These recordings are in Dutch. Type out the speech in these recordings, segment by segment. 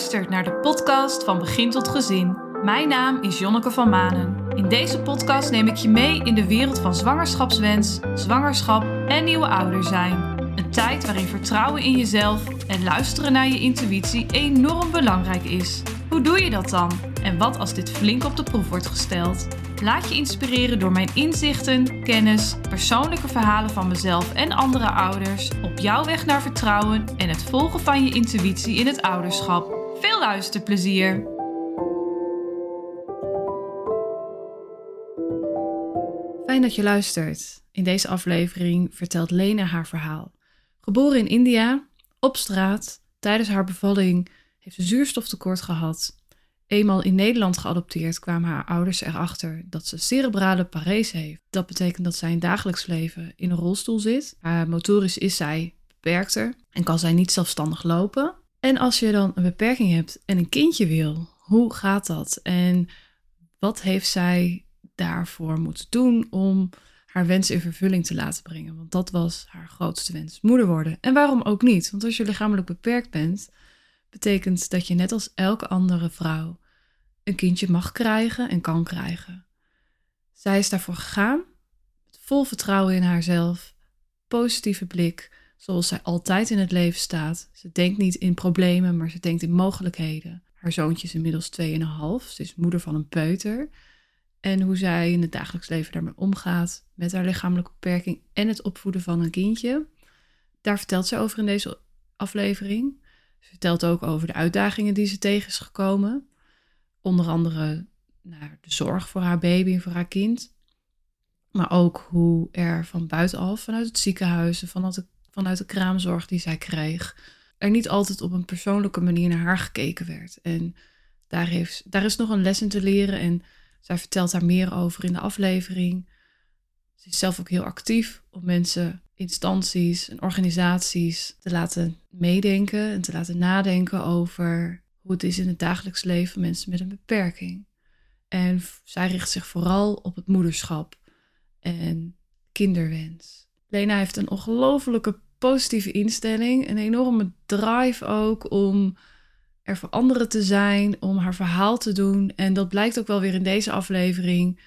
luistert naar de podcast van Begin tot Gezin. Mijn naam is Jonneke van Manen. In deze podcast neem ik je mee in de wereld van zwangerschapswens, zwangerschap en nieuwe ouder zijn. Een tijd waarin vertrouwen in jezelf en luisteren naar je intuïtie enorm belangrijk is. Hoe doe je dat dan? En wat als dit flink op de proef wordt gesteld? Laat je inspireren door mijn inzichten, kennis, persoonlijke verhalen van mezelf en andere ouders op jouw weg naar vertrouwen en het volgen van je intuïtie in het ouderschap. Veel luisterplezier! Fijn dat je luistert. In deze aflevering vertelt Lena haar verhaal. Geboren in India, op straat, tijdens haar bevalling heeft ze zuurstoftekort gehad Eenmaal in Nederland geadopteerd kwamen haar ouders erachter dat ze cerebrale parese heeft. Dat betekent dat zij in dagelijks leven in een rolstoel zit. Motorisch is zij beperkter en kan zij niet zelfstandig lopen. En als je dan een beperking hebt en een kindje wil, hoe gaat dat? En wat heeft zij daarvoor moeten doen om haar wens in vervulling te laten brengen? Want dat was haar grootste wens, moeder worden. En waarom ook niet? Want als je lichamelijk beperkt bent, betekent dat je net als elke andere vrouw een kindje mag krijgen en kan krijgen. Zij is daarvoor gegaan, vol vertrouwen in haarzelf, positieve blik, zoals zij altijd in het leven staat. Ze denkt niet in problemen, maar ze denkt in mogelijkheden. Haar zoontje is inmiddels 2,5, ze is moeder van een peuter. En hoe zij in het dagelijks leven daarmee omgaat met haar lichamelijke beperking en het opvoeden van een kindje. Daar vertelt ze over in deze aflevering. Ze vertelt ook over de uitdagingen die ze tegen is gekomen. Onder andere naar de zorg voor haar baby en voor haar kind. Maar ook hoe er van buitenaf, vanuit het ziekenhuis, vanuit de, vanuit de kraamzorg die zij kreeg, er niet altijd op een persoonlijke manier naar haar gekeken werd. En daar, heeft, daar is nog een les in te leren. En zij vertelt daar meer over in de aflevering. Ze is zelf ook heel actief om mensen instanties en organisaties te laten meedenken en te laten nadenken over hoe het is in het dagelijks leven van mensen met een beperking. En zij richt zich vooral op het moederschap en kinderwens. Lena heeft een ongelofelijke positieve instelling, een enorme drive ook om er voor anderen te zijn, om haar verhaal te doen. En dat blijkt ook wel weer in deze aflevering.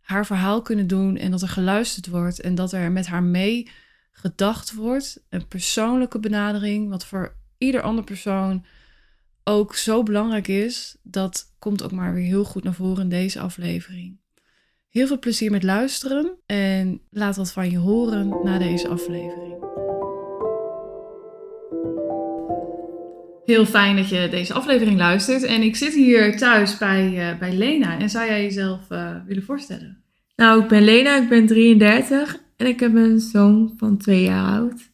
Haar verhaal kunnen doen en dat er geluisterd wordt en dat er met haar mee gedacht wordt. Een persoonlijke benadering, wat voor ieder ander persoon ook zo belangrijk is. Dat komt ook maar weer heel goed naar voren in deze aflevering. Heel veel plezier met luisteren en laat wat van je horen na deze aflevering. Heel fijn dat je deze aflevering luistert. En ik zit hier thuis bij, uh, bij Lena. En zou jij jezelf uh, willen voorstellen? Nou, ik ben Lena, ik ben 33 en ik heb een zoon van twee jaar oud.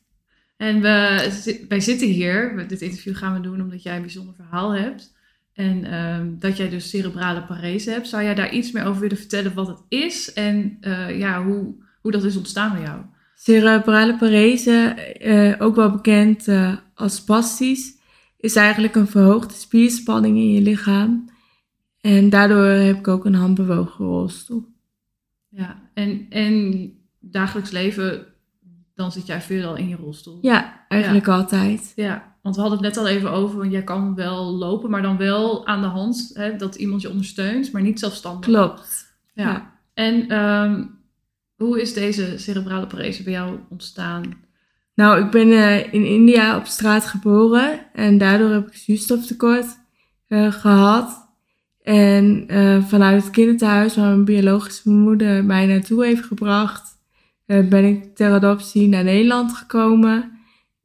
En we, wij zitten hier, dit interview gaan we doen omdat jij een bijzonder verhaal hebt. En um, dat jij dus cerebrale parese hebt. Zou jij daar iets meer over willen vertellen wat het is en uh, ja, hoe, hoe dat is ontstaan bij jou? Cerebrale parese, uh, ook wel bekend uh, als spastisch, is eigenlijk een verhoogde spierspanning in je lichaam. En daardoor heb ik ook een handbewogen rolstoel. Ja, en, en dagelijks leven, dan zit jij veel in je rolstoel. Ja, eigenlijk altijd. Ja, want we hadden het net al even over, want jij kan wel lopen, maar dan wel aan de hand, hè, dat iemand je ondersteunt, maar niet zelfstandig. Klopt. Ja. ja. En um, hoe is deze cerebrale parese bij jou ontstaan? Nou, ik ben uh, in India op straat geboren en daardoor heb ik zuurstoftekort uh, gehad. En uh, vanuit het kinderthuis, waar mijn biologische moeder mij naartoe heeft gebracht, ben ik ter adoptie naar Nederland gekomen.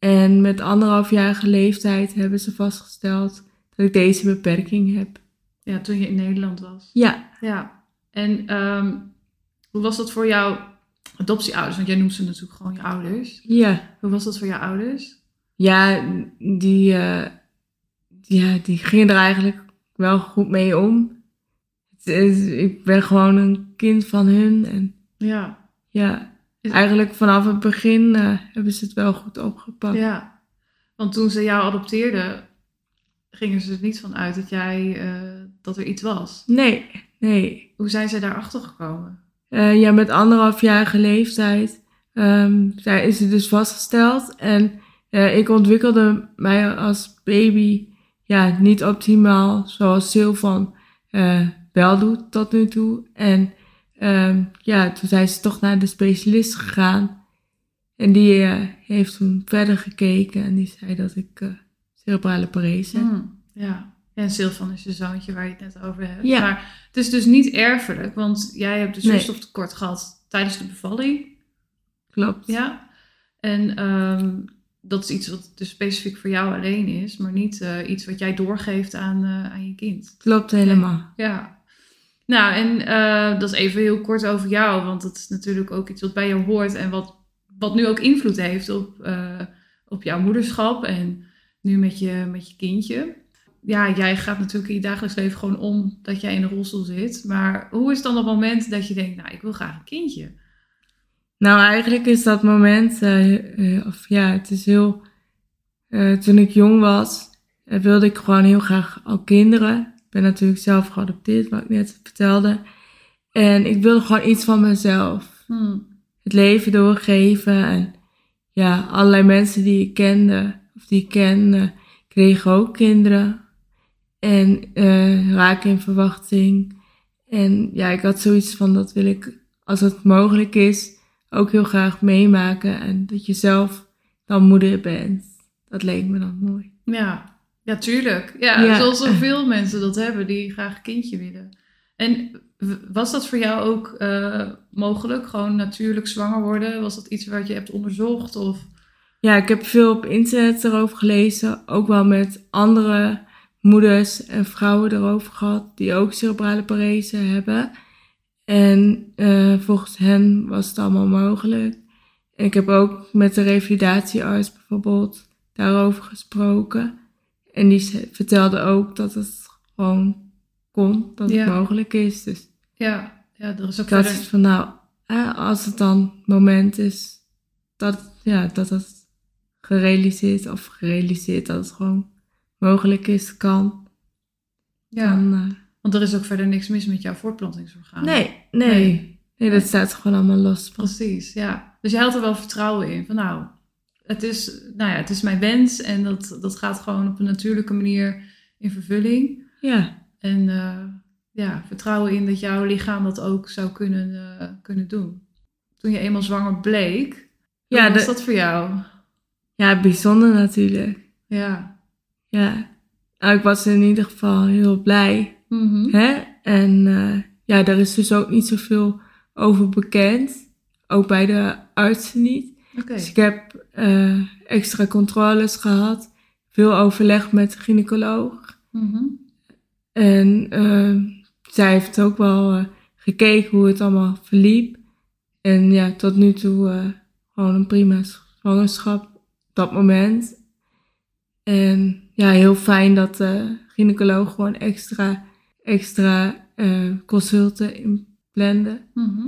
En met anderhalfjarige leeftijd hebben ze vastgesteld dat ik deze beperking heb. Ja, toen je in Nederland was. Ja. Ja. En um, hoe was dat voor jouw adoptieouders? Want jij noemt ze natuurlijk gewoon je ouders. Ja. Hoe was dat voor jouw ouders? Ja, die, uh, ja, die gingen er eigenlijk wel goed mee om. ik ben gewoon een kind van hun. En ja. Ja. Eigenlijk vanaf het begin uh, hebben ze het wel goed opgepakt. Ja, want toen ze jou adopteerden, gingen ze er niet van uit dat jij uh, dat er iets was. Nee, nee. Hoe zijn ze daarachter gekomen? Uh, ja, met anderhalfjarige leeftijd um, is het dus vastgesteld. En ik ontwikkelde mij als baby ja, niet optimaal zoals Silvan eh wel doet tot nu toe. En ehm, ja, toen zijn ze toch naar de specialist gegaan. En die eh, heeft toen verder gekeken en die zei dat ik eh cerebrale parese heb. Hmm, ja. En Silvan is je zoontje waar je het net over hebt. Ja. Maar het is dus niet erfelijk, want jij hebt dus Nee. zuurstoftekort gehad tijdens de bevalling. Klopt. Ja. En ehm, dat is iets wat dus specifiek voor jou alleen is, maar niet eh, iets wat jij doorgeeft aan, aan je kind. Klopt helemaal. Ja. Nou, en eh, dat is even heel kort over jou, want dat is natuurlijk ook iets wat bij jou hoort en wat, wat nu ook invloed heeft op, eh, op jouw moederschap en nu met je, met je kindje. Ja, jij gaat natuurlijk in je dagelijks leven gewoon om dat jij in een rolstoel zit. Maar hoe is dan het moment dat je denkt, nou, ik wil graag een kindje? Nou, eigenlijk is dat moment, eh, of ja, het is heel. toen ik jong was, wilde ik gewoon heel graag al kinderen. Ik ben natuurlijk zelf geadopteerd, wat ik net vertelde. En ik wilde gewoon iets van mezelf. Hmm. Het leven doorgeven. En ja, allerlei mensen die ik kende, of die ik ken, kregen ook kinderen. En eh raken in verwachting. En ja, ik had zoiets van, dat wil ik, als het mogelijk is, ook heel graag meemaken. En dat je zelf dan moeder bent. Dat leek me dan mooi. Ja, ja, tuurlijk. Ja, Ja. zoals zoveel mensen dat hebben die graag een kindje willen. En was dat voor jou ook eh, mogelijk? Gewoon natuurlijk zwanger worden? Was dat iets wat je hebt onderzocht? Of... Ja, ik heb veel op internet erover gelezen. Ook wel met andere moeders en vrouwen erover gehad. Die ook cerebrale parese hebben. En eh, volgens hen was het allemaal mogelijk. En ik heb ook met de revalidatiearts bijvoorbeeld daarover gesproken. En die vertelde ook dat het gewoon kon, dat Ja. het mogelijk is. Dus Ja, ja, er is ook had verder... van nou, als het dan het moment is dat, ja, dat het gerealiseerd of gerealiseerd dat het gewoon mogelijk is, kan. Ja, Dan, eh, want er is ook verder niks mis met jouw voortplantingsorgaan. nee, nee, Nee. nee. dat staat gewoon allemaal los. Precies, ja. Dus jij had er wel vertrouwen in. Van nou, het is, nou ja, het is mijn wens en dat, dat gaat gewoon op een natuurlijke manier in vervulling. Ja, En eh, ja, vertrouwen in dat jouw lichaam dat ook zou kunnen, eh, kunnen doen. Toen je eenmaal zwanger bleek, hoe Ja, was de- dat voor jou? ja, bijzonder natuurlijk. Ja. Ja, nou, ik was in ieder geval heel blij. Mhm. Hè? En eh, ja, daar is dus ook niet zoveel over bekend. Ook bij de artsen niet. Oké. Dus ik heb eh, extra controles gehad. Veel overleg met de gynaecoloog. Mhm. En eh, zij heeft ook wel eh, gekeken hoe het allemaal verliep. En ja, tot nu toe gewoon een prima zwangerschap op dat moment. En ja, heel fijn dat de gynaecoloog gewoon extra, extra consulten inplande. Mhm.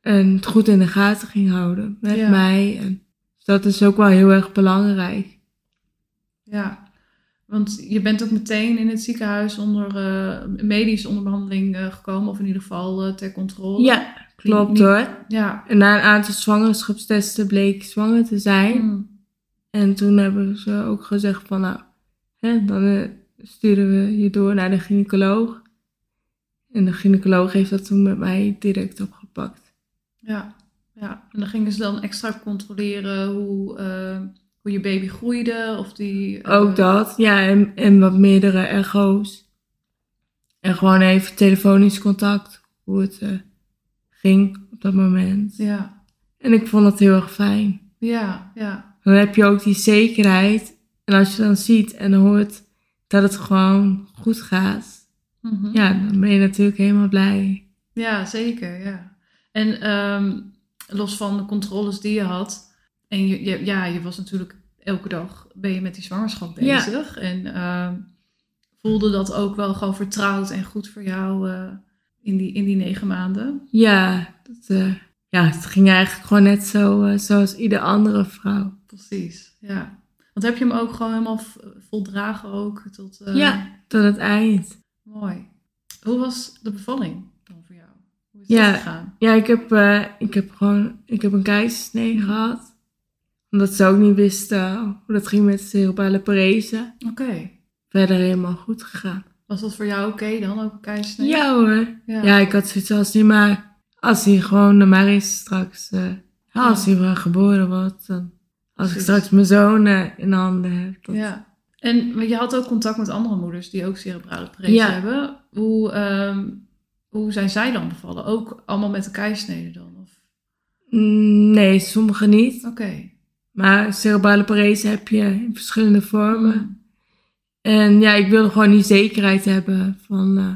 En het goed in de gaten ging houden met Ja. mij. En dat is ook wel heel erg belangrijk. Ja, want je bent ook meteen in het ziekenhuis onder eh, medisch onder behandeling eh, gekomen, of in ieder geval eh, ter controle. Ja, klopt Niet- hoor. Ja. En na een aantal zwangerschapstesten bleek zwanger te zijn. Mm. En toen hebben ze ook gezegd van nou, hè, dan sturen we je door naar de gynaecoloog. En de gynaecoloog heeft dat toen met mij direct opgepakt. Ja, ja. En dan gingen ze dan extra controleren hoe, eh, hoe je baby groeide, of die... eh, Ook dat, ja, en, en wat meerdere echo's. En gewoon even telefonisch contact, hoe het eh, ging op dat moment. Ja, En ik vond het heel erg fijn. ja, ja. Dan heb je ook die zekerheid. En als je dan ziet en hoort dat het gewoon goed gaat, Mhm. ja, dan ben je natuurlijk helemaal blij. Ja, zeker, ja. En ehm, los van de controles die je had, en je, je- ja, je was natuurlijk elke dag ben je met die zwangerschap Ja. bezig. En ehm, voelde dat ook wel gewoon vertrouwd en goed voor jou eh, in, die, in die negen maanden? Ja, dat, eh, ja, het ging eigenlijk gewoon net zo eh, zoals ieder andere vrouw. Precies, ja. Want heb je hem ook gewoon helemaal voldragen ook tot... Ja, tot het eind. Mooi. Hoe was de bevalling dan voor jou? Hoe is Ja. gegaan? Ja, ik heb, eh, ik heb gewoon ik heb een keizersnee gehad. Omdat ze ook niet wisten hoe dat ging met cerebrale parese. Oké. verder helemaal goed gegaan. Was dat voor jou oké dan, ook een keizersnede? Ja hoor. Ja. Ja, ik had zoiets als niet maar als hij gewoon maar is straks. eh, als hij wel geboren wordt. Dan, als ik straks mijn zoon eh, in handen heb. dat- Ja. En je had ook contact met andere moeders die ook cerebrale parese Ja. hebben. Hoe, ehm, hoe zijn zij dan bevallen? Ook allemaal met de keizersnede dan? Of? Mm, Nee, sommige niet. Oké. Maar cerebrale parese heb je in verschillende vormen. Mm. En ja, ik wilde gewoon die zekerheid hebben van... eh,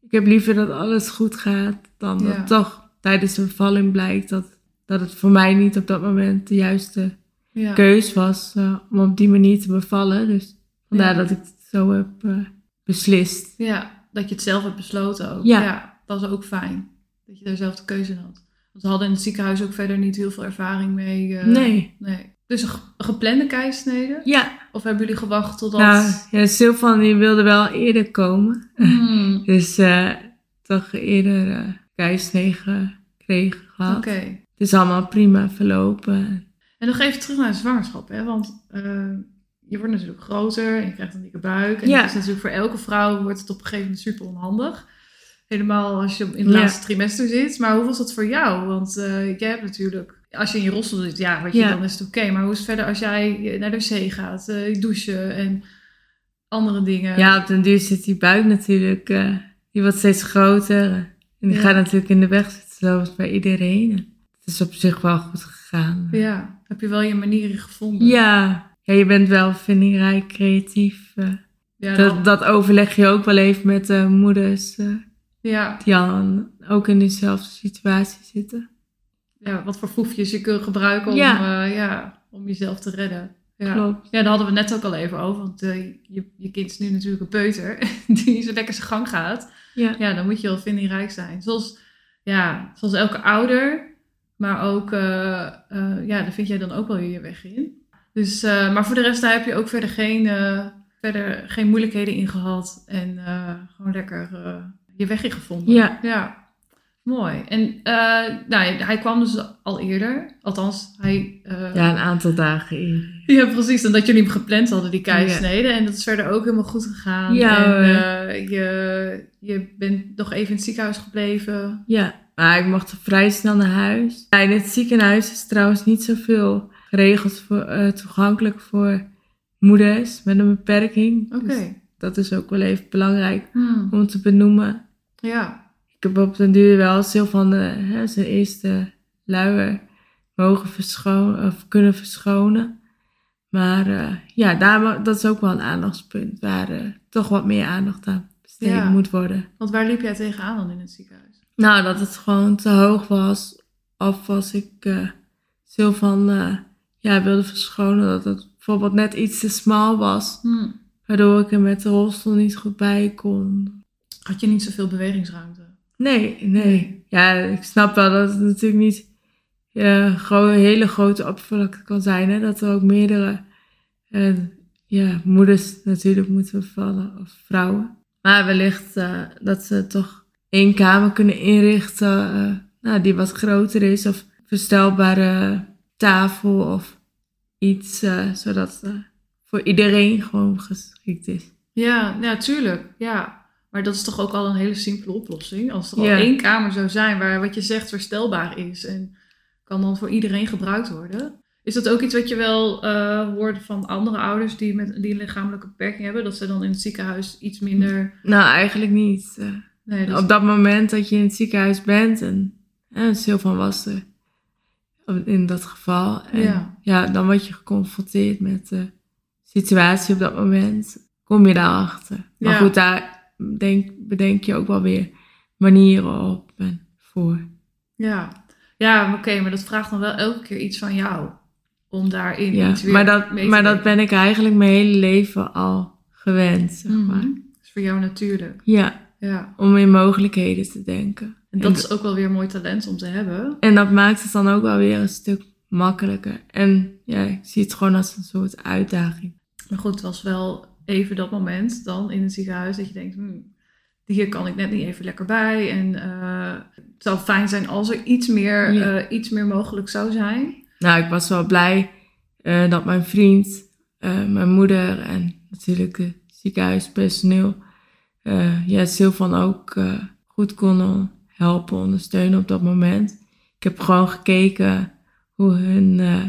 ik heb liever dat alles goed gaat dan Ja. dat toch tijdens de bevalling blijkt dat, dat het voor mij niet op dat moment de juiste Ja. keus was eh, om op die manier te bevallen. Dus vandaar Ja. dat ik het zo heb eh, beslist. ja, dat je het zelf hebt besloten ook. Ja. dat is ook fijn. Dat je daar zelf de keuze in had. Want we hadden in het ziekenhuis ook verder niet heel veel ervaring mee. eh, nee. nee. Dus een ge- een geplande keizersnede? Ja, Of hebben jullie gewacht totdat... nou, ja, Sylvan die wilde wel eerder komen. Hmm, Dus eh, toch eerder uh, keizersnee gekregen gehad. Oké. Het is allemaal prima verlopen. En nog even terug naar de zwangerschap, hè? want eh, je wordt natuurlijk groter en je krijgt een dikke buik. En Ja. het is natuurlijk voor elke vrouw wordt het op een gegeven moment super onhandig. Helemaal als je in het Ja. laatste trimester zit. Maar hoe was dat voor jou? Want eh, jij hebt natuurlijk, als je in je rolstoel zit, ja, weet je, Ja. dan is het oké. Maar hoe is het verder als jij naar de wc gaat, eh, douchen en andere dingen? Ja, op den duur zit die buik natuurlijk, eh, die wordt steeds groter. En die gaat natuurlijk in de weg zitten, zoals bij iedereen. Het is op zich wel goed gegaan. Ja, heb je wel je manieren gevonden? Ja, ja je bent wel vindingrijk, creatief. eh. Ja, dat, dat overleg je ook wel even met de moeders eh, ja, die al ook in diezelfde situatie zitten. ja, wat voor foefjes je kunt gebruiken om, Ja. eh, ja, om jezelf te redden. Ja. Klopt. Ja, daar hadden we net ook al even over. Want je, je kind is nu natuurlijk een peuter die zo lekker zijn gang gaat. Ja. Ja, dan moet je wel vindingrijk zijn. Zoals, ja, zoals elke ouder. Maar ook, ja, daar vind jij dan ook wel je weg in. Dus, eh, maar voor de rest, daar heb je ook verder geen, eh, verder geen moeilijkheden in gehad. En eh, gewoon lekker je weg in gevonden. Ja. ja. Mooi. En nou, hij kwam dus al eerder. Althans, hij... ja, een aantal dagen eerder. ja, precies. En dat jullie hem gepland hadden, die keizersnede. En dat is verder ook helemaal goed gegaan. Ja, en je, je bent nog even in het ziekenhuis gebleven. Ja, maar ik mocht vrij snel naar huis. Ja, in het ziekenhuis is trouwens niet zoveel geregeld voor, eh, toegankelijk voor moeders met een beperking. Oké. Dus dat is ook wel even belangrijk Hmm. om te benoemen. Ja. Ik heb op den duur wel veel van de, hè, zijn eerste luier mogen verschonen of kunnen verschonen. Maar eh, ja, daar, dat is ook wel een aandachtspunt waar eh, toch wat meer aandacht aan besteed Ja. moet worden. Want waar liep jij tegenaan dan in het ziekenhuis? Nou, dat het gewoon te hoog was. Of als ik eh zo van eh, ja, wilde verschonen dat het bijvoorbeeld net iets te smal was. Hmm. Waardoor ik er met de rolstoel niet goed bij kon. Had je niet zoveel bewegingsruimte? Nee, nee. Nee. Ja, ik snap wel dat het natuurlijk niet ja, gewoon een hele grote oppervlakte kan zijn. Hè? Dat er ook meerdere eh, ja, moeders natuurlijk moeten bevallen of vrouwen. Maar wellicht eh, dat ze toch één kamer kunnen inrichten eh, nou, die wat groter is. Of verstelbare tafel of iets eh, zodat het voor iedereen gewoon geschikt is. Ja, ja, tuurlijk. Ja. Maar dat is toch ook al een hele simpele oplossing. Als er al één kamer zou zijn waar wat je zegt verstelbaar is en kan dan voor iedereen gebruikt worden. Is dat ook iets wat je wel eh hoort van andere ouders die, met, die een lichamelijke beperking hebben? Dat ze dan in het ziekenhuis iets minder... Nou, eigenlijk niet. eh. Nee, is- Op dat moment dat je in het ziekenhuis bent en ja, Sylvan was er in dat geval. En Ja. ja. dan word je geconfronteerd met de situatie op dat moment. Kom je daarachter. Maar Ja. goed, daar denk, bedenk je ook wel weer manieren op en voor. Ja, ja oké, maar dat vraagt dan wel elke keer iets van jou. Om daarin Ja. iets weer Maar, dat, mee te maar dat ben ik eigenlijk mijn hele leven al gewend, zeg Mhm. maar. Dat is voor jou natuurlijk. Ja, Ja. om in mogelijkheden te denken. En dat is ook wel weer een mooi talent om te hebben. En dat maakt het dan ook wel weer een stuk makkelijker. En ja, ik zie het gewoon als een soort uitdaging. Maar goed, het was wel even dat moment dan in het ziekenhuis dat je denkt, hmm, hier kan ik net niet even lekker bij. En eh, het zou fijn zijn als er iets meer, Ja. eh, iets meer mogelijk zou zijn. Nou, ik was wel blij eh, dat mijn vriend, mijn moeder en natuurlijk de ziekenhuispersoneel uh, ja, Silvan ook uh, goed konden helpen, ondersteunen op dat moment. Ik heb gewoon gekeken hoe hun uh,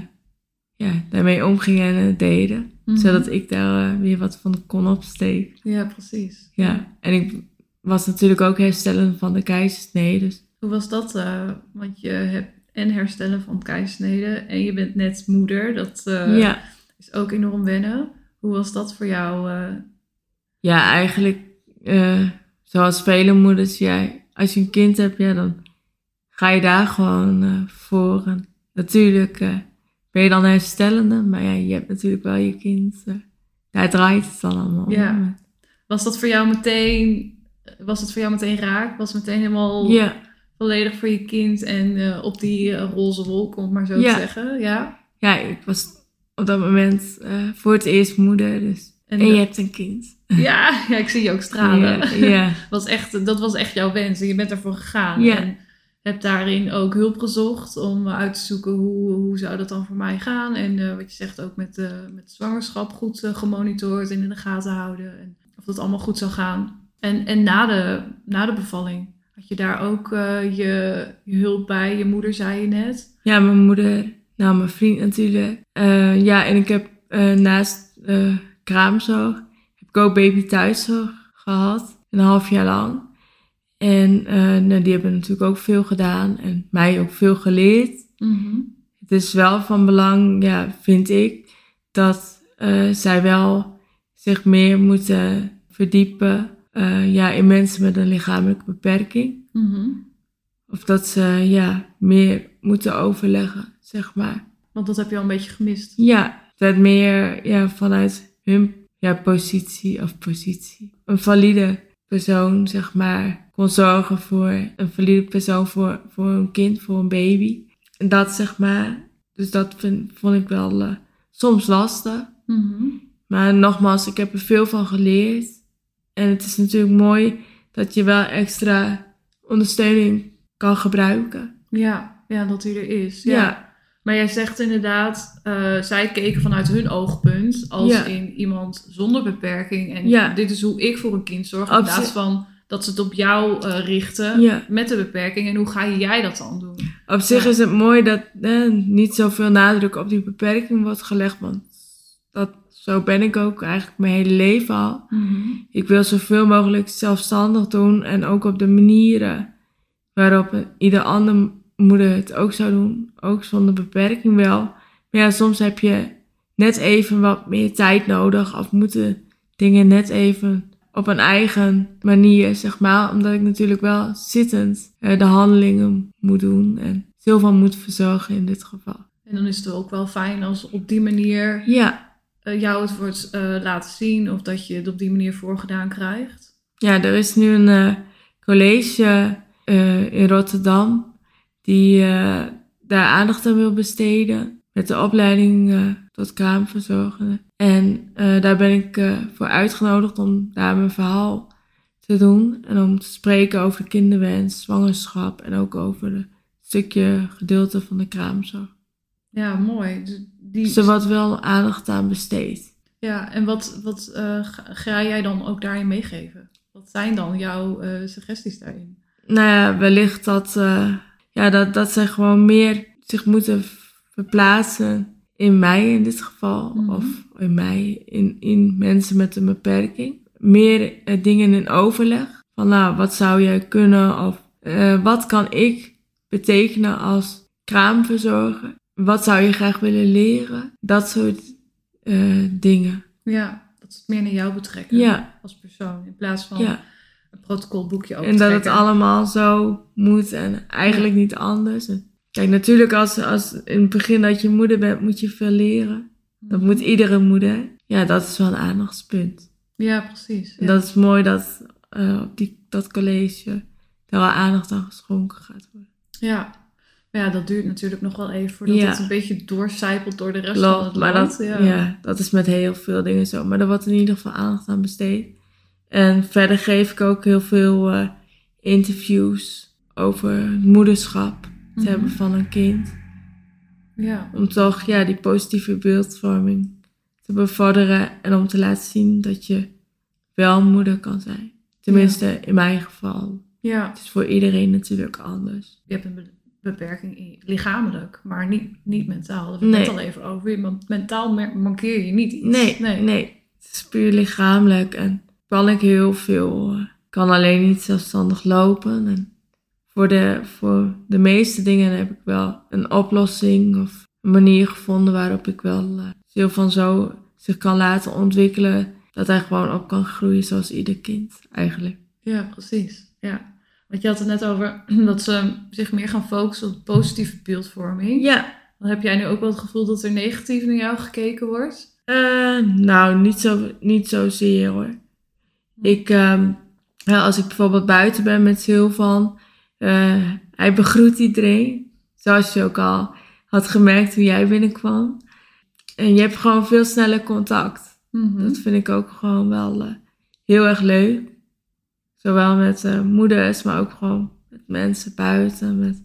ja, daarmee omgingen en het deden. Mhm. Zodat ik daar weer wat van kon opsteken. Ja, precies. Ja, en ik was natuurlijk ook herstellen van de keizersnede. Dus Hoe was dat? eh, want je hebt en herstellen van keizersnede en je bent net moeder. Dat eh, ja. is ook enorm wennen. Hoe was dat voor jou? eh? ja, eigenlijk eh, zoals vele moeders, ja, als je een kind hebt, ja, dan ga je daar gewoon eh, voor. En natuurlijk eh, ben je dan herstellende, maar ja, je hebt natuurlijk wel je kind. eh, daar draait het dan allemaal om. Ja. Was dat voor jou meteen, was het voor jou meteen raak? Was het meteen helemaal Ja, volledig voor je kind en op die roze wolk, om het maar zo Ja. te zeggen? Ja. ja, ik was op dat moment voor het eerst moeder, dus. En, En, je hebt een kind. ja, ja, ik zie je ook stralen. Ja, was echt, dat was echt jouw wens en je bent ervoor gegaan. En hebt daarin ook hulp gezocht om uit te zoeken hoe, hoe zou dat dan voor mij gaan. En eh, wat je zegt ook met, eh met zwangerschap goed eh, gemonitord en in de gaten houden. En of dat allemaal goed zou gaan. En, en na, de, na de bevalling had je daar ook je, je hulp bij. Je moeder zei je net. ja, mijn moeder, nou mijn vriend natuurlijk. Ja, en ik heb naast kraamzorg, heb ik ook baby thuiszorg gehad. Een half jaar lang. En eh, nou, die hebben natuurlijk ook veel gedaan en mij ook veel geleerd. Het is wel van belang, ja, vind ik, dat eh, zij wel zich meer moeten verdiepen eh, ja, in mensen met een lichamelijke beperking. Mhm. Of dat ze ja, meer moeten overleggen, zeg maar. Want dat heb je al een beetje gemist. Ja, dat meer ja, vanuit hun ja, positie of positie. Een valide persoon, zeg maar, kon zorgen voor een valide persoon voor, voor een kind, voor een baby. En dat, zeg maar, dus dat vind, vond ik wel eh, soms lastig. Mhm. Maar nogmaals, ik heb er veel van geleerd. En het is natuurlijk mooi dat je wel extra ondersteuning kan gebruiken. Ja, ja, dat die er is. Ja, Maar jij zegt inderdaad, eh, zij keken vanuit hun oogpunt als Ja. in iemand zonder beperking. En Ja. dit is hoe ik voor een kind zorg. In plaats van dat ze het op jou eh, richten ja. met de beperking. En hoe ga jij dat dan doen? Op zich is het mooi dat eh, niet zoveel nadruk op die beperking wordt gelegd. Want dat, zo ben ik ook eigenlijk mijn hele leven al. Ik wil zoveel mogelijk zelfstandig doen. En ook op de manieren waarop ieder andere moeder het ook zou doen. Ook zonder beperking wel. Maar ja, soms heb je net even wat meer tijd nodig. Of moeten dingen net even op een eigen manier, zeg maar. Omdat ik natuurlijk wel zittend eh, de handelingen moet doen. En Silvan moet verzorgen in dit geval. En dan is het ook wel fijn als op die manier Ja, eh, jou het wordt eh, laten zien. Of dat je het op die manier voorgedaan krijgt. Ja, er is nu een college in Rotterdam die eh, daar aandacht aan wil besteden met de opleiding eh, tot kraamverzorgende. En eh, daar ben ik voor uitgenodigd om daar mijn verhaal te doen en om te spreken over de kinderwens, zwangerschap en ook over het stukje gedeelte van de kraamzorg. Ja, mooi. Dus Die, Dus er wordt wel aandacht aan besteed. Ja, en wat, wat ga, jij dan ook daarin meegeven? Wat zijn dan jouw suggesties daarin? nou ja, wellicht dat, ja, dat, dat zij gewoon meer zich moeten verplaatsen in mij in dit geval. Mhm. Of in mij, in, in mensen met een beperking. Meer eh, dingen in overleg. Van nou, wat zou je kunnen of eh, wat kan ik betekenen als kraamverzorger? Wat zou je graag willen leren? Dat soort eh, dingen. Ja, dat het meer naar jou betrekken Ja, als persoon. In plaats van ja. Protocolboekje En dat het allemaal zo moet en eigenlijk niet anders. Kijk, natuurlijk als, als in het begin dat je moeder bent, moet je veel leren. Dat moet iedere moeder. Ja, dat is wel een aandachtspunt. Ja, precies. En dat is mooi dat eh, op die, dat college daar wel aandacht aan geschonken gaat worden. ja. Maar ja, dat duurt natuurlijk nog wel even voordat Ja. het een beetje doorcijpelt door de rest van het maar land. dat, ja. ja. dat is met heel veel dingen zo. Maar er wordt in ieder geval aandacht aan besteed. En verder geef ik ook heel veel eh, interviews over het moederschap te Mhm. hebben van een kind. ja. Om toch ja, die positieve beeldvorming te bevorderen en om te laten zien dat je wel moeder kan zijn. Tenminste, in mijn geval. Ja. Het is voor iedereen natuurlijk anders. Je hebt een be- beperking lichamelijk, maar niet, niet mentaal. Daar hebben we het Nee. al even over. Want mentaal mankeer je niet iets. Nee, nee, Het is puur lichamelijk en kan ik heel veel. eh, kan alleen niet zelfstandig lopen. En voor de, voor de meeste dingen heb ik wel een oplossing of een manier gevonden waarop ik wel eh, heel van zo zich kan laten ontwikkelen. Dat hij gewoon op kan groeien zoals ieder kind eigenlijk. Ja, precies. Ja. Want je had het net over dat ze zich meer gaan focussen op positieve beeldvorming. Ja, Dan heb jij nu ook wel het gevoel dat er negatief naar jou gekeken wordt? Eh, nou, niet, zo, niet zozeer hoor. Ik, ehm, als ik bijvoorbeeld buiten ben met Sylvan, eh hij begroet iedereen. Zoals je ook al had gemerkt toen jij binnenkwam. En je hebt gewoon veel sneller contact. Mhm. Dat vind ik ook gewoon wel eh, heel erg leuk. Zowel met eh, moeders, maar ook gewoon met mensen buiten. Met,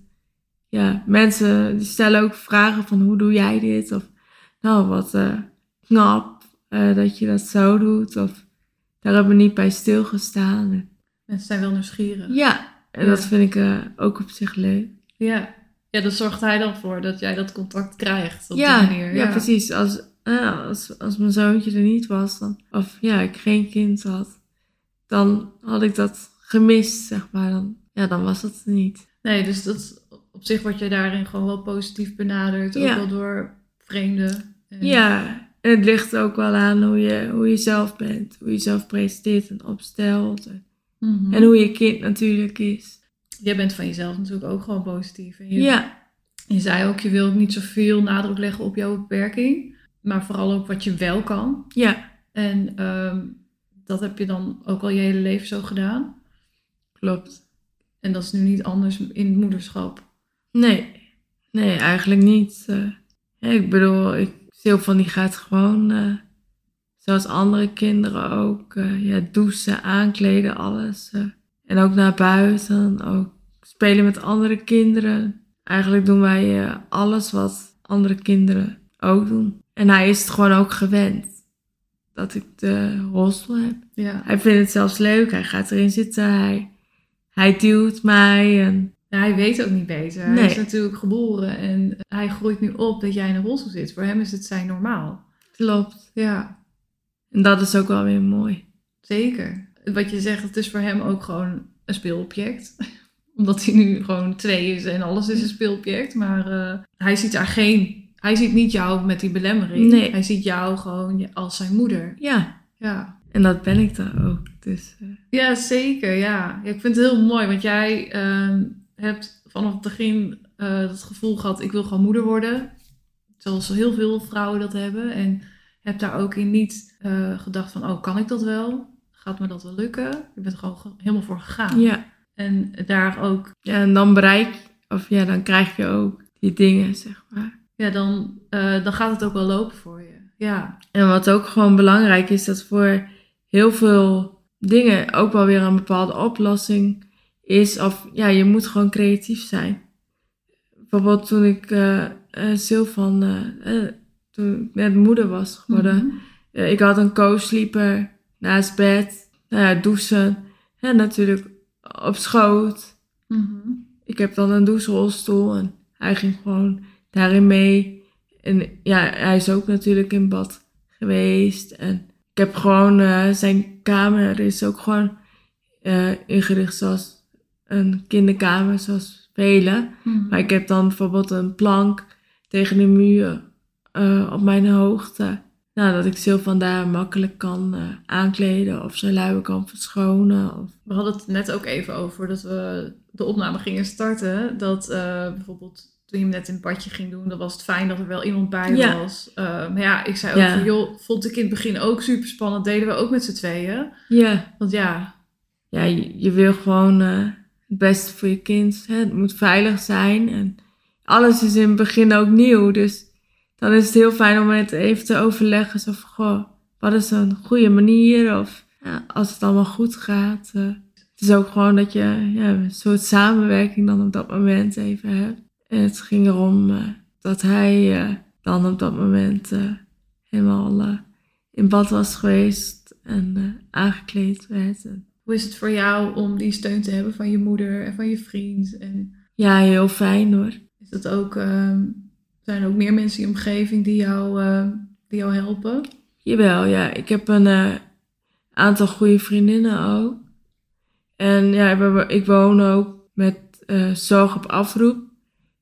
ja, mensen die stellen ook vragen van hoe doe jij dit? Of nou, wat knap dat je dat zo doet. Of daar hebben we niet bij stilgestaan. Mensen zijn wel nieuwsgierig. Ja, en Ja. dat vind ik eh, ook op zich leuk. Ja. ja, daar zorgt hij dan voor dat jij dat contact krijgt op ja, die manier. ja, precies. Als, ja, als, als mijn zoontje er niet was, dan, of ja, ik geen kind had, dan had ik dat gemist, zeg maar. Dan, ja, dan was dat er niet. Nee, dus dat, op zich word je daarin gewoon wel positief benaderd. Ook Ja. wel door vreemden. En- Ja, en het ligt ook wel aan hoe je, hoe je zelf bent, hoe je zelf presenteert en opstelt. En, Mhm. en hoe je kind natuurlijk is. Jij bent van jezelf natuurlijk ook gewoon positief. En je, Ja, je zei ook, je wilt niet zoveel nadruk leggen op jouw beperking. Maar vooral ook wat je wel kan. ja, En ehm, dat heb je dan ook al je hele leven zo gedaan. klopt. En dat is nu niet anders in het moederschap. Nee, nee, eigenlijk niet. eh. Ja, ik bedoel, ik, Sylvan die gaat gewoon, eh, zoals andere kinderen ook, eh, ja, douchen, aankleden, alles. eh. En ook naar buiten, ook spelen met andere kinderen. Eigenlijk doen wij alles wat andere kinderen ook doen. En hij is het gewoon ook gewend dat ik de rolstoel heb. Ja. Hij vindt het zelfs leuk, hij gaat erin zitten, hij, hij duwt mij en Ja, hij weet ook niet beter. Hij is natuurlijk geboren en hij groeit nu op dat jij in een rolstoel zit. Voor hem is het zijn normaal. klopt. Ja, En dat is ook wel weer mooi. zeker. Wat je zegt, het is voor hem ook gewoon een speelobject. Omdat hij nu gewoon twee is en alles is een speelobject. Maar eh, hij ziet daar geen... Hij ziet niet jou met die belemmering. Nee. Hij ziet jou gewoon als zijn moeder. Ja, Ja. en dat ben ik dan ook. Dus eh, Ja, zeker. Ja. ja ik vind het heel mooi, want jij ehm, hebt vanaf het begin eh het gevoel gehad: ik wil gewoon moeder worden. Zoals heel veel vrouwen dat hebben. En heb daar ook in niet eh, gedacht van: oh, kan ik dat wel? Gaat me dat wel lukken? Je bent er gewoon ge- helemaal voor gegaan. ja. En daar ook, ja, en dan bereik of ja, dan krijg je ook die dingen, zeg maar. ja, dan, eh, dan gaat het ook wel lopen voor je. Ja, En wat ook gewoon belangrijk is, dat voor heel veel dingen ook wel weer een bepaalde oplossing is. Of ja, je moet gewoon creatief zijn. Bijvoorbeeld toen ik eh eh Sylvan, eh, eh, toen ik net moeder was geworden. Mhm. Ik had een co-sleeper naast bed. Nou ja, douchen. En natuurlijk op schoot. Mhm. Ik heb dan een doucherolstoel en hij ging gewoon daarin mee. En ja, hij is ook natuurlijk in bad geweest. En ik heb gewoon eh, zijn kamer is ook gewoon eh, ingericht zoals een kinderkamer, zoals velen. Mhm. Maar ik heb dan bijvoorbeeld een plank tegen de muur eh, op mijn hoogte. Nou, dat ik Sylvan daar makkelijk kan eh, aankleden of zijn luien kan verschonen. Of... We hadden het net ook even over dat we de opname gingen starten. Dat eh, bijvoorbeeld toen je hem net in het badje ging doen, dan was het fijn dat er wel iemand bij Ja. was. Maar ja, ik zei ook Ja. van, joh, vond ik in het begin ook super spannend. Deden we ook met z'n tweeën. Ja, Want ja, ja je, je wil gewoon het beste voor je kind. Het moet veilig zijn. En alles is in het begin ook nieuw. Dus dan is het heel fijn om het even te overleggen. Zo goh, wat is een goede manier? Of ja, als het allemaal goed gaat. eh, het is ook gewoon dat je ja, een soort samenwerking dan op dat moment even hebt. En het ging erom eh, dat hij eh, dan op dat moment helemaal in bad was geweest. en aangekleed werd. Hoe is het voor jou om die steun te hebben van je moeder en van je vriend? En ja, heel fijn hoor. is dat ook, ehm, zijn er ook meer mensen in je omgeving die jou, eh, die jou helpen? Jawel, ja. Ik heb een eh, aantal goede vriendinnen ook. En ja, ik woon ook met eh, zorg op afroep.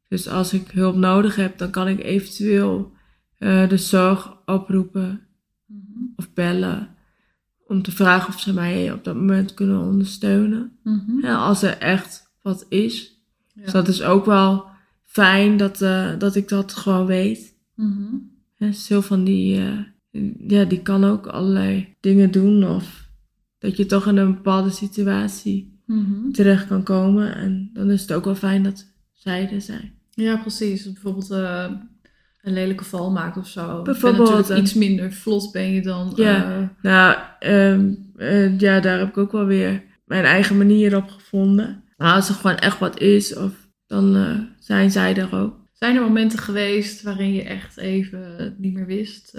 Dus als ik hulp nodig heb, dan kan ik eventueel eh, de zorg oproepen of bellen. Om te vragen of ze mij op dat moment kunnen ondersteunen. Mhm. Ja, als er echt wat is. Ja. Dus dat is ook wel fijn dat, eh, dat ik dat gewoon weet. Mhm. En Sylvan die, eh, ja, die kan ook allerlei dingen doen. Of dat je toch in een bepaalde situatie Mhm. terecht kan komen. En dan is het ook wel fijn dat zij er zijn. Ja, precies. Bijvoorbeeld eh, een lelijke val maken of zo. Bijvoorbeeld, Ben natuurlijk iets minder vlot ben je dan. Ja. eh, Nou, ehm, eh, ja, daar heb ik ook wel weer mijn eigen manier op gevonden. Maar als er gewoon echt wat is, of, dan eh, zijn zij er ook. zijn er momenten geweest waarin je echt even niet meer wist?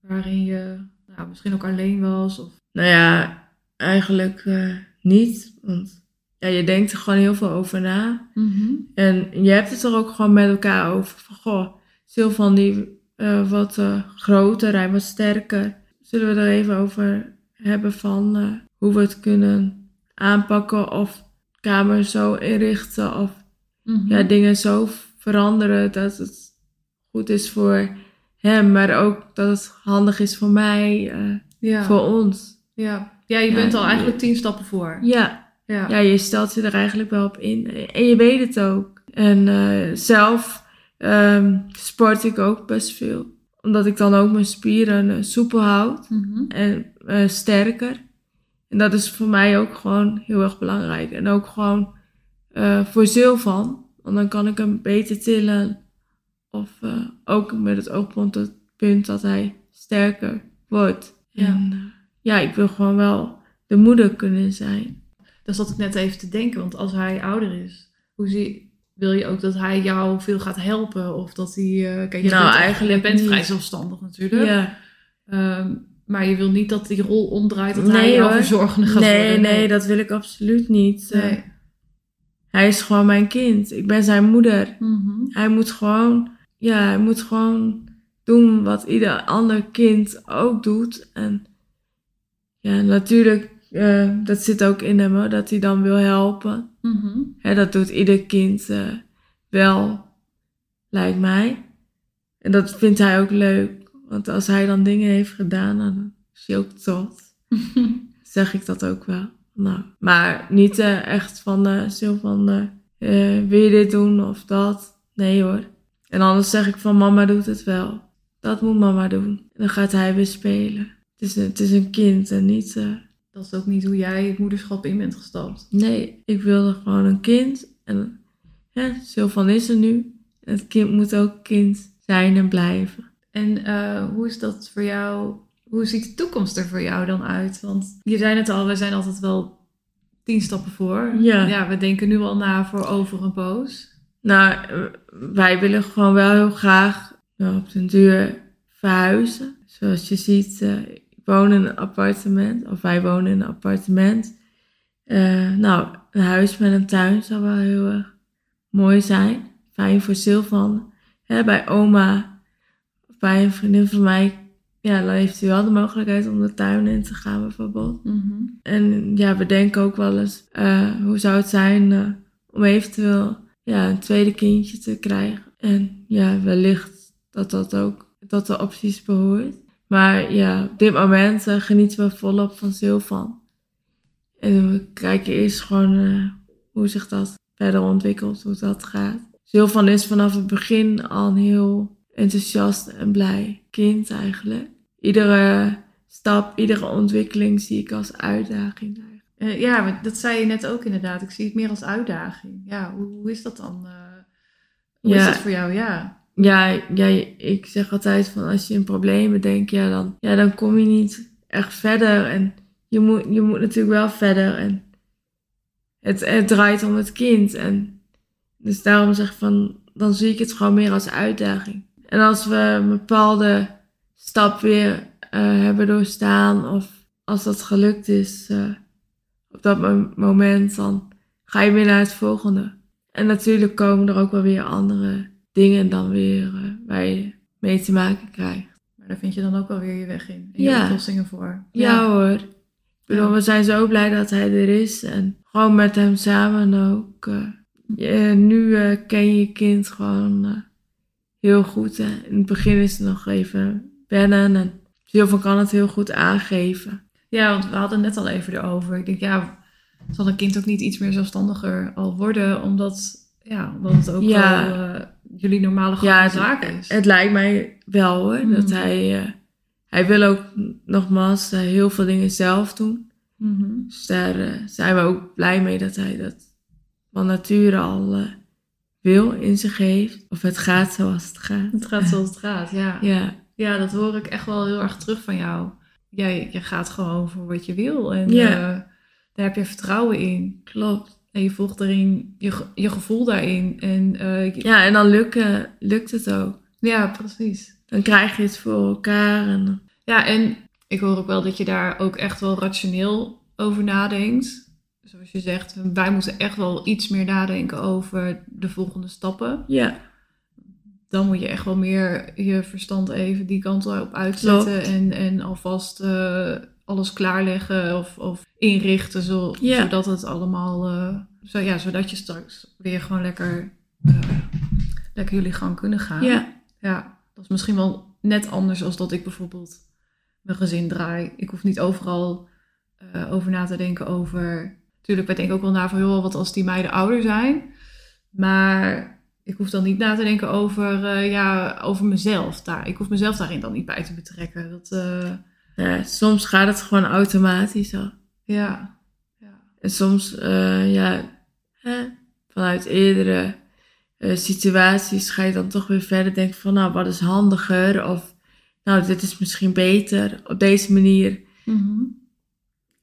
waarin je nou, misschien ook alleen was? Of... Nou ja, eigenlijk niet. Want ja, je denkt er gewoon heel veel over na. En je hebt het er ook gewoon met elkaar over. Van, goh, Sylvan die eh, wat eh, groter, hij wat sterker. Zullen we er even over hebben van eh, hoe we het kunnen aanpakken of kamer zo inrichten of Mhm. ja, dingen zo veranderen dat het goed is voor hem, maar ook dat het handig is voor mij, ja. voor ons. ja. ja, je Ja, bent al eigenlijk tien stappen voor. Ja, Ja. ja, je stelt je er eigenlijk wel op in. En je weet het ook. En zelf ehm, sport ik ook best veel. Omdat ik dan ook mijn spieren eh, soepel houd Mhm. en eh, sterker. En dat is voor mij ook gewoon heel erg belangrijk. En ook gewoon eh voor Zilvan. Want dan kan ik hem beter tillen. Of ook met het oogpunt het punt dat hij sterker wordt. Ja. En ja, ik wil gewoon wel de moeder kunnen zijn. Dat zat ik net even te denken, want als hij ouder is, hoe zie, wil je ook dat hij jou veel gaat helpen? Of dat hij. eh, kijk, je Nou, bent, eigenlijk bent niet. vrij zelfstandig natuurlijk. Ja. Ehm, maar je wil niet dat die rol omdraait, dat hij Nee, jouw hoor. verzorgende gaat Nee, worden. nee, dat wil ik absoluut niet. Eh, Nee. hij is gewoon mijn kind. Ik ben zijn moeder. Mhm. Hij moet gewoon, ja, hij moet gewoon doen wat ieder ander kind ook doet. En ja, natuurlijk, eh, dat zit ook in hem, dat hij dan wil helpen. Mhm. Dat doet ieder kind eh, wel, lijkt mij. En dat vindt hij ook leuk. Want als hij dan dingen heeft gedaan, dan is hij ook trots. Zeg ik dat ook wel. Nou, maar niet eh, echt van eh zo van, wil je dit doen of dat? Nee hoor. En anders zeg ik van mama doet het wel. Dat moet mama doen. En dan gaat hij weer spelen. Het is het is een kind en niet... Dat is ook niet hoe jij het moederschap in bent gestapt. Nee, ik wilde gewoon een kind. En ja, Sylvan is er nu. Het kind moet ook kind zijn en blijven. En eh, hoe is dat voor jou? Hoe ziet de toekomst er voor jou dan uit? Want je zei het al, we zijn altijd wel tien stappen voor. Ja. ja we denken nu al na voor over een poos. Nou, wij willen gewoon wel heel graag nou, op den duur verhuizen. Zoals je ziet, eh, woon in een appartement. Of wij wonen in een appartement. Eh, nou, een huis met een tuin zou wel heel erg mooi zijn. Fijn voor Sylvan. Hè, bij oma of bij een vriendin van mij. Ja, dan heeft u wel de mogelijkheid om de tuin in te gaan bijvoorbeeld. En ja, we denken ook wel eens, eh, hoe zou het zijn eh, om eventueel ja, een tweede kindje te krijgen. En ja, wellicht dat dat ook tot de opties behoort. Maar ja, op dit moment eh, genieten we volop van Sylvan. En we kijken eerst gewoon eh, hoe zich dat verder ontwikkelt, hoe dat gaat. Sylvan is vanaf het begin al een heel enthousiast en blij kind eigenlijk. Iedere stap, iedere ontwikkeling zie ik als uitdaging. Eh, ja, maar dat zei je net ook inderdaad. Ik zie het meer als uitdaging. Ja, hoe, hoe is dat dan? hoe is dat voor jou? Ja. Ja, ja, ik zeg altijd van als je in problemen denkt, ja dan, ja, dan kom je niet echt verder. En je moet, je moet natuurlijk wel verder. En het, draait om het kind. En dus daarom zeg ik van, dan zie ik het gewoon meer als uitdaging. En als we een bepaalde stap weer eh, hebben doorstaan of als dat gelukt is eh, op dat mo- moment, dan ga je weer naar het volgende. En natuurlijk komen er ook wel weer andere dingen dan weer eh, waar je mee te maken krijgt. Maar daar vind je dan ook wel weer je weg in. En je Ja. oplossingen voor. Ja, hoor. Ik bedoel, we zijn zo blij dat hij er is. En gewoon met hem samen ook. je- nu ken je je kind gewoon heel goed. Hè. In het begin is het nog even wennen. En Silvan kan het heel goed aangeven. Ja, want we hadden het net al even erover. Ik denk, ja, zal een kind ook niet iets meer zelfstandiger al worden, omdat, ja, omdat het ook Ja. wel jullie normale gang Ja, zaken is. Het lijkt mij wel hoor. Dat Mhm. hij, eh, hij wil ook nogmaals eh, heel veel dingen zelf doen. Mhm. Dus daar eh, zijn we ook blij mee dat hij dat van nature al wil in zich heeft. Of het gaat zoals het gaat. Het gaat zoals het gaat, ja. Ja, Ja, dat hoor ik echt wel heel erg terug van jou. Jij je gaat gewoon voor wat je wil en Ja. daar heb je vertrouwen in. klopt. En je volgt erin je, je gevoel daarin. En eh, je- Ja, en dan lukken, lukt het ook. ja, precies. Dan krijg je het voor elkaar. En, Ja, en ik hoor ook wel dat je daar ook echt wel rationeel over nadenkt. Zoals je zegt, wij moeten echt wel iets meer nadenken over de volgende stappen. ja, Dan moet je echt wel meer je verstand even die kant op uitzetten. Klopt. En, en alvast eh, alles klaarleggen of, of inrichten. Zo, Ja. Zodat het allemaal, eh, zo, ja, zodat je straks weer gewoon lekker, eh, lekker jullie gang kunnen gaan. ja, Ja, dat is misschien wel net anders als dat ik bijvoorbeeld mijn gezin draai. Ik hoef niet overal eh, over na te denken over... Tuurlijk, wij denken ook wel na van, joh, wat als die meiden ouder zijn. Maar ik hoef dan niet na te denken over, ja, over mezelf. Daar. Ik hoef mezelf daarin dan niet bij te betrekken. Dat, ja. Soms gaat het gewoon automatisch al. ja. ja. En soms, eh, ja, hè, vanuit eerdere eh, situaties ga je dan toch weer verder denken van, nou, wat is handiger? Of, nou, dit is misschien beter. Op deze manier Mhm.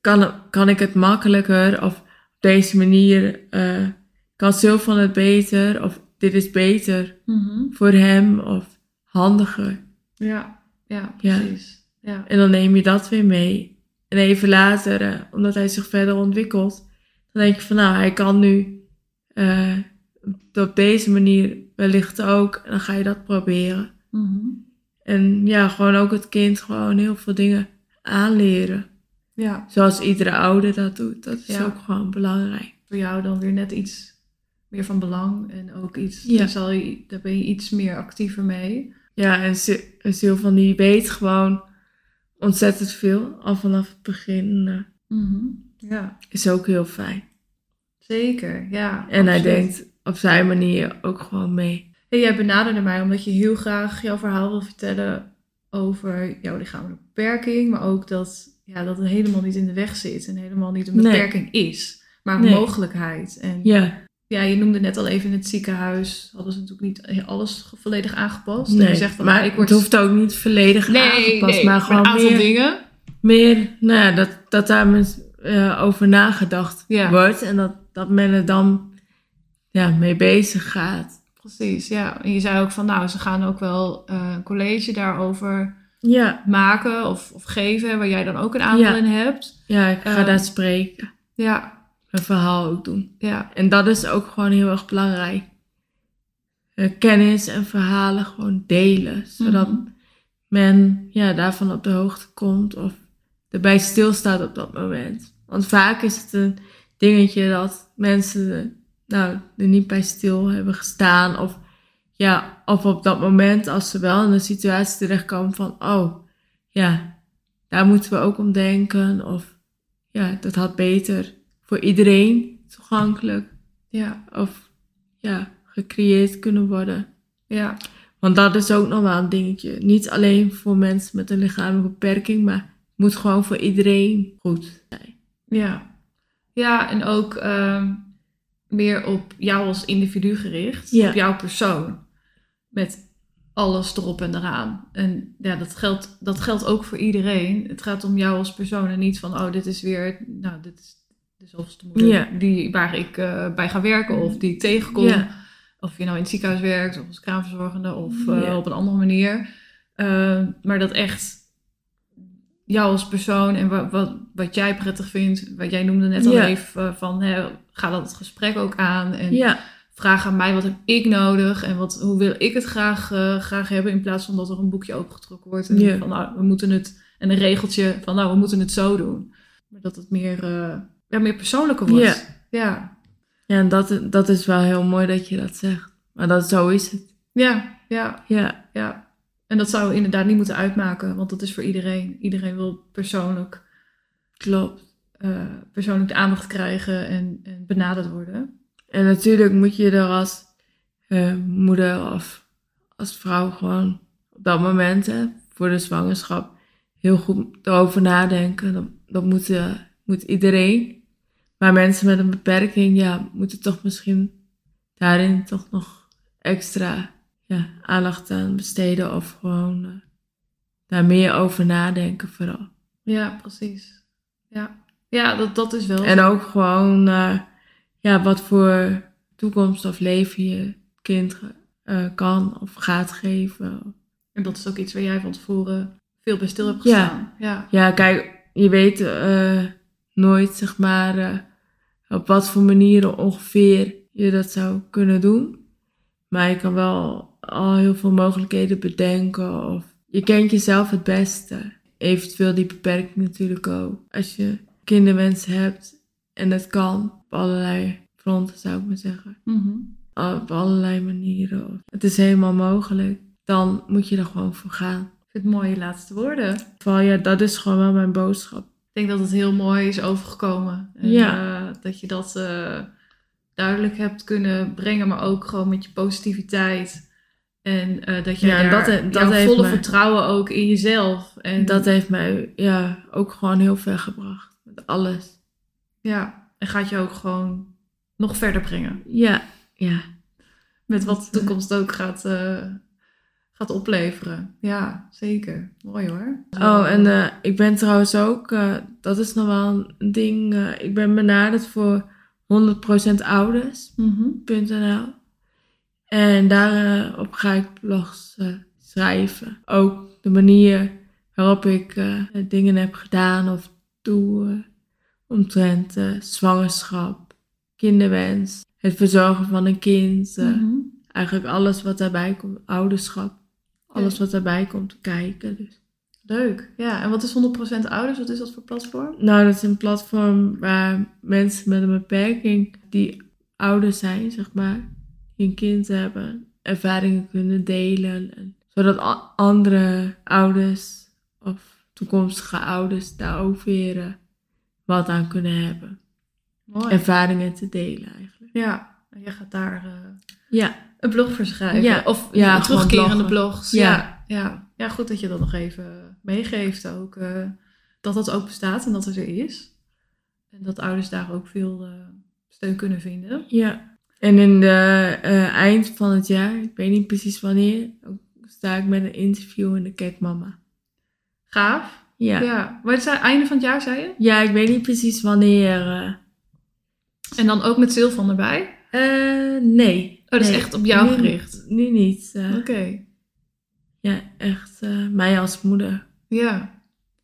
kan, kan ik het makkelijker. Of op deze manier eh, kan Sylvan het beter. Of dit is beter Mhm. voor hem. Of handiger. Ja, ja, Ja. precies. Ja. En dan neem je dat weer mee. En even later, eh, omdat hij zich verder ontwikkelt, dan denk je van nou, hij kan nu eh, op deze manier wellicht ook. En dan ga je dat proberen. Mhm. En ja, gewoon ook het kind gewoon heel veel dingen aanleren. ja. Zoals iedere ouder dat doet. Dat is Ja. ook gewoon belangrijk. voor jou dan weer net iets meer van belang. En ook iets, Ja. daar, zal je, daar ben je iets meer actiever mee. Ja, en Sil- en Sylvan die weet gewoon ontzettend veel. Al vanaf het begin eh, Ja, is ook heel fijn. zeker. Ja, En hij denkt op zijn manier ook gewoon mee. En jij benaderde mij omdat je heel graag jouw verhaal wil vertellen over jouw lichamelijke beperking. Maar ook dat, ja, dat het helemaal niet in de weg zit. En helemaal niet een Nee. beperking is. Maar een Nee. mogelijkheid. En ja. Ja, je noemde net al even in het ziekenhuis. Hadden ze natuurlijk niet alles volledig aangepast. en nee, je zegt van, maar ik word... het hoeft ook niet volledig aangepast. maar gewoon een aantal meer, dingen. meer nou ja, dat, dat daar met, eh, over nagedacht Ja. wordt. En dat, dat men er dan ja, mee bezig gaat. Precies, ja. En je zei ook van, nou, ze gaan ook wel eh, een college daarover Ja, maken of, of geven, waar jij dan ook een aandeel Ja. in hebt. ja ik ga Eh, daar spreken. Ja, Mijn verhaal ook doen. ja, En dat is ook gewoon heel erg belangrijk. Eh, kennis en verhalen gewoon delen. Zodat Mhm. men ja, daarvan op de hoogte komt of erbij stilstaat op dat moment. Want vaak is het een dingetje dat mensen nou, er niet bij stil hebben gestaan. Of, ja, of op dat moment als ze wel in een situatie terechtkomen van... Oh, ja, daar moeten we ook om denken. Of ja, dat had beter voor iedereen toegankelijk ja, of ja, gecreëerd kunnen worden. ja, Want dat is ook nog wel een dingetje. Niet alleen voor mensen met een lichamelijke beperking, maar het moet gewoon voor iedereen goed zijn. ja. Ja, en ook ehm, meer op jou als individu gericht, Ja. op jouw persoon. Met alles erop en eraan. En ja, dat geldt, dat geldt ook voor iedereen. Het gaat om jou als persoon en niet van, oh, dit is weer, nou, dit is de zoveelste moeder Ja. die, waar ik eh, bij ga werken of die ik tegenkom. Ja. Of je nou in het ziekenhuis werkt, of als kraamverzorgende, of eh, Ja. op een andere manier. Eh, maar dat echt jou als persoon en wat, wat, wat jij prettig vindt. Wat jij noemde net al even eh, van hè, ga dat gesprek ook aan. En vraag aan mij wat heb ik nodig en wat, hoe wil ik het graag, graag hebben. In plaats van dat er een boekje opengetrokken wordt. En van nou, we moeten het. En een regeltje van nou, we moeten het zo doen. Maar dat het meer, ja, meer persoonlijker wordt. Ja. Ja. ja en dat, dat is wel heel mooi dat je dat zegt. Maar dat, zo is het. Ja, ja, Ja, ja. En dat zou inderdaad niet moeten uitmaken, want dat is voor iedereen. Iedereen wil persoonlijk, klopt. eh, persoonlijk de aandacht krijgen en, en benaderd worden. En natuurlijk moet je er als eh, moeder of als vrouw gewoon op dat moment hè, voor de zwangerschap heel goed erover nadenken. Dat, dat moet, eh, moet iedereen. Maar mensen met een beperking, ja, moeten toch misschien daarin toch nog extra ja, aandacht aan besteden of gewoon eh, daar meer over nadenken vooral. Ja, precies. Ja, ja dat, dat is wel. En ook gewoon, eh, ja, wat voor toekomst of leven je kind eh, kan of gaat geven. En dat is ook iets waar jij van tevoren veel bij stil hebt Ja. gestaan. Ja. Ja, kijk, je weet nooit, zeg maar, op wat voor manieren ongeveer je dat zou kunnen doen. Maar je kan wel al heel veel mogelijkheden bedenken. Of je kent jezelf het beste. Eventueel die beperking natuurlijk ook. Als je kinderwens hebt en het kan op allerlei fronten, zou ik maar zeggen. Mhm. Op allerlei manieren. Het is helemaal mogelijk. Dan moet je er gewoon voor gaan. Ik vind het mooie laatste woorden. Vooral, ja, dat is gewoon wel mijn boodschap. Ik denk dat het heel mooi is overgekomen. En, Ja. eh, dat je dat eh, duidelijk hebt kunnen brengen, maar ook gewoon met je positiviteit. En eh, dat je Ja, daar dat dat heeft volle vertrouwen ook in jezelf. En Dat heeft mij ja, ook gewoon heel ver gebracht. Met alles. ja, en gaat je ook gewoon nog verder brengen. Ja, ja. Met wat de toekomst ook gaat, gaat opleveren. Ja, zeker. Mooi hoor. Oh, en eh, ik ben trouwens ook, eh, dat is nog wel een ding. eh, ik ben benaderd voor 100% ouders.nl. Mhm. En daarop ga ik blogs schrijven. Ook de manier waarop ik dingen heb gedaan of doe. omtrent zwangerschap, kinderwens, het verzorgen van een kind. Mhm. Eigenlijk alles wat daarbij komt, ouderschap. Alles wat daarbij komt kijken. Dus. Leuk. Ja, en wat is 100% ouders? Wat is dat voor platform? Nou, dat is een platform waar mensen met een beperking die ouder zijn, zeg maar, die een kind hebben, ervaringen kunnen delen. En, zodat andere ouders of toekomstige ouders daar ook weer eh, wat aan kunnen hebben. Mooi. Ervaringen te delen eigenlijk. Ja, en jij gaat daar eh, Ja, een blog voor schrijven. Ja. Of Ja, ja, terugkerende blogs. Ja. Ja. Ja. ja, goed dat je dat nog even meegeeft ook. eh, dat dat ook bestaat en dat het er is. En dat ouders daar ook veel eh, steun kunnen vinden. Ja. En in de eh, eind van het jaar, ik weet niet precies wanneer, sta ik met een interview in de Kijk Mama. Gaaf. Ja. Ja. ja. Maar het is einde van het jaar, zei je? ik weet niet precies wanneer. En dan ook met Sylvan erbij? Nee. Oh, dat is Nee. echt op jou Nu- gericht? Nu niet. eh. Oké. Ja, echt eh, mij als moeder. Ja.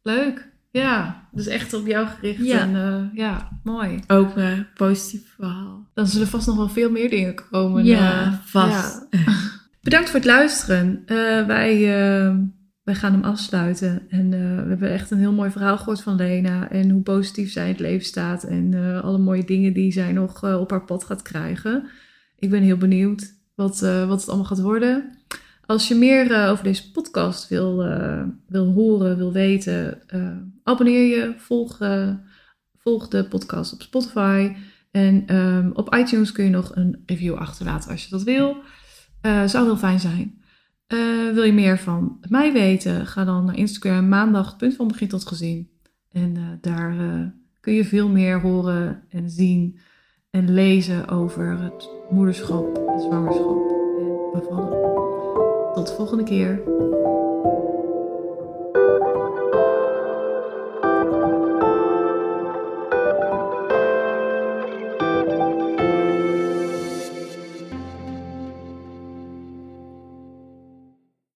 Leuk. Ja. Dus echt op jou gericht. Ja. En eh, ja, mooi. Ook een positief verhaal. Dan zullen vast nog wel veel meer dingen komen. ja, vast. ja. Bedankt voor het luisteren. Wij, wij gaan hem afsluiten. En we hebben echt een heel mooi verhaal gehoord van Lena. En hoe positief zij in het leven staat. En alle mooie dingen die zij nog op haar pad gaat krijgen. Ik ben heel benieuwd wat, eh, wat het allemaal gaat worden. Als je meer eh, over deze podcast wil, eh, wil horen, wil weten, abonneer je. Volg, volg de podcast op Spotify. En ehm, op iTunes kun je nog een review achterlaten als je dat wil. Zou heel fijn zijn. Wil je meer van mij weten? Ga dan naar Instagram maandag, van begin tot gezien. En daar kun je veel meer horen en zien en lezen over het moederschap, het zwangerschap en bevallen. Tot de volgende keer.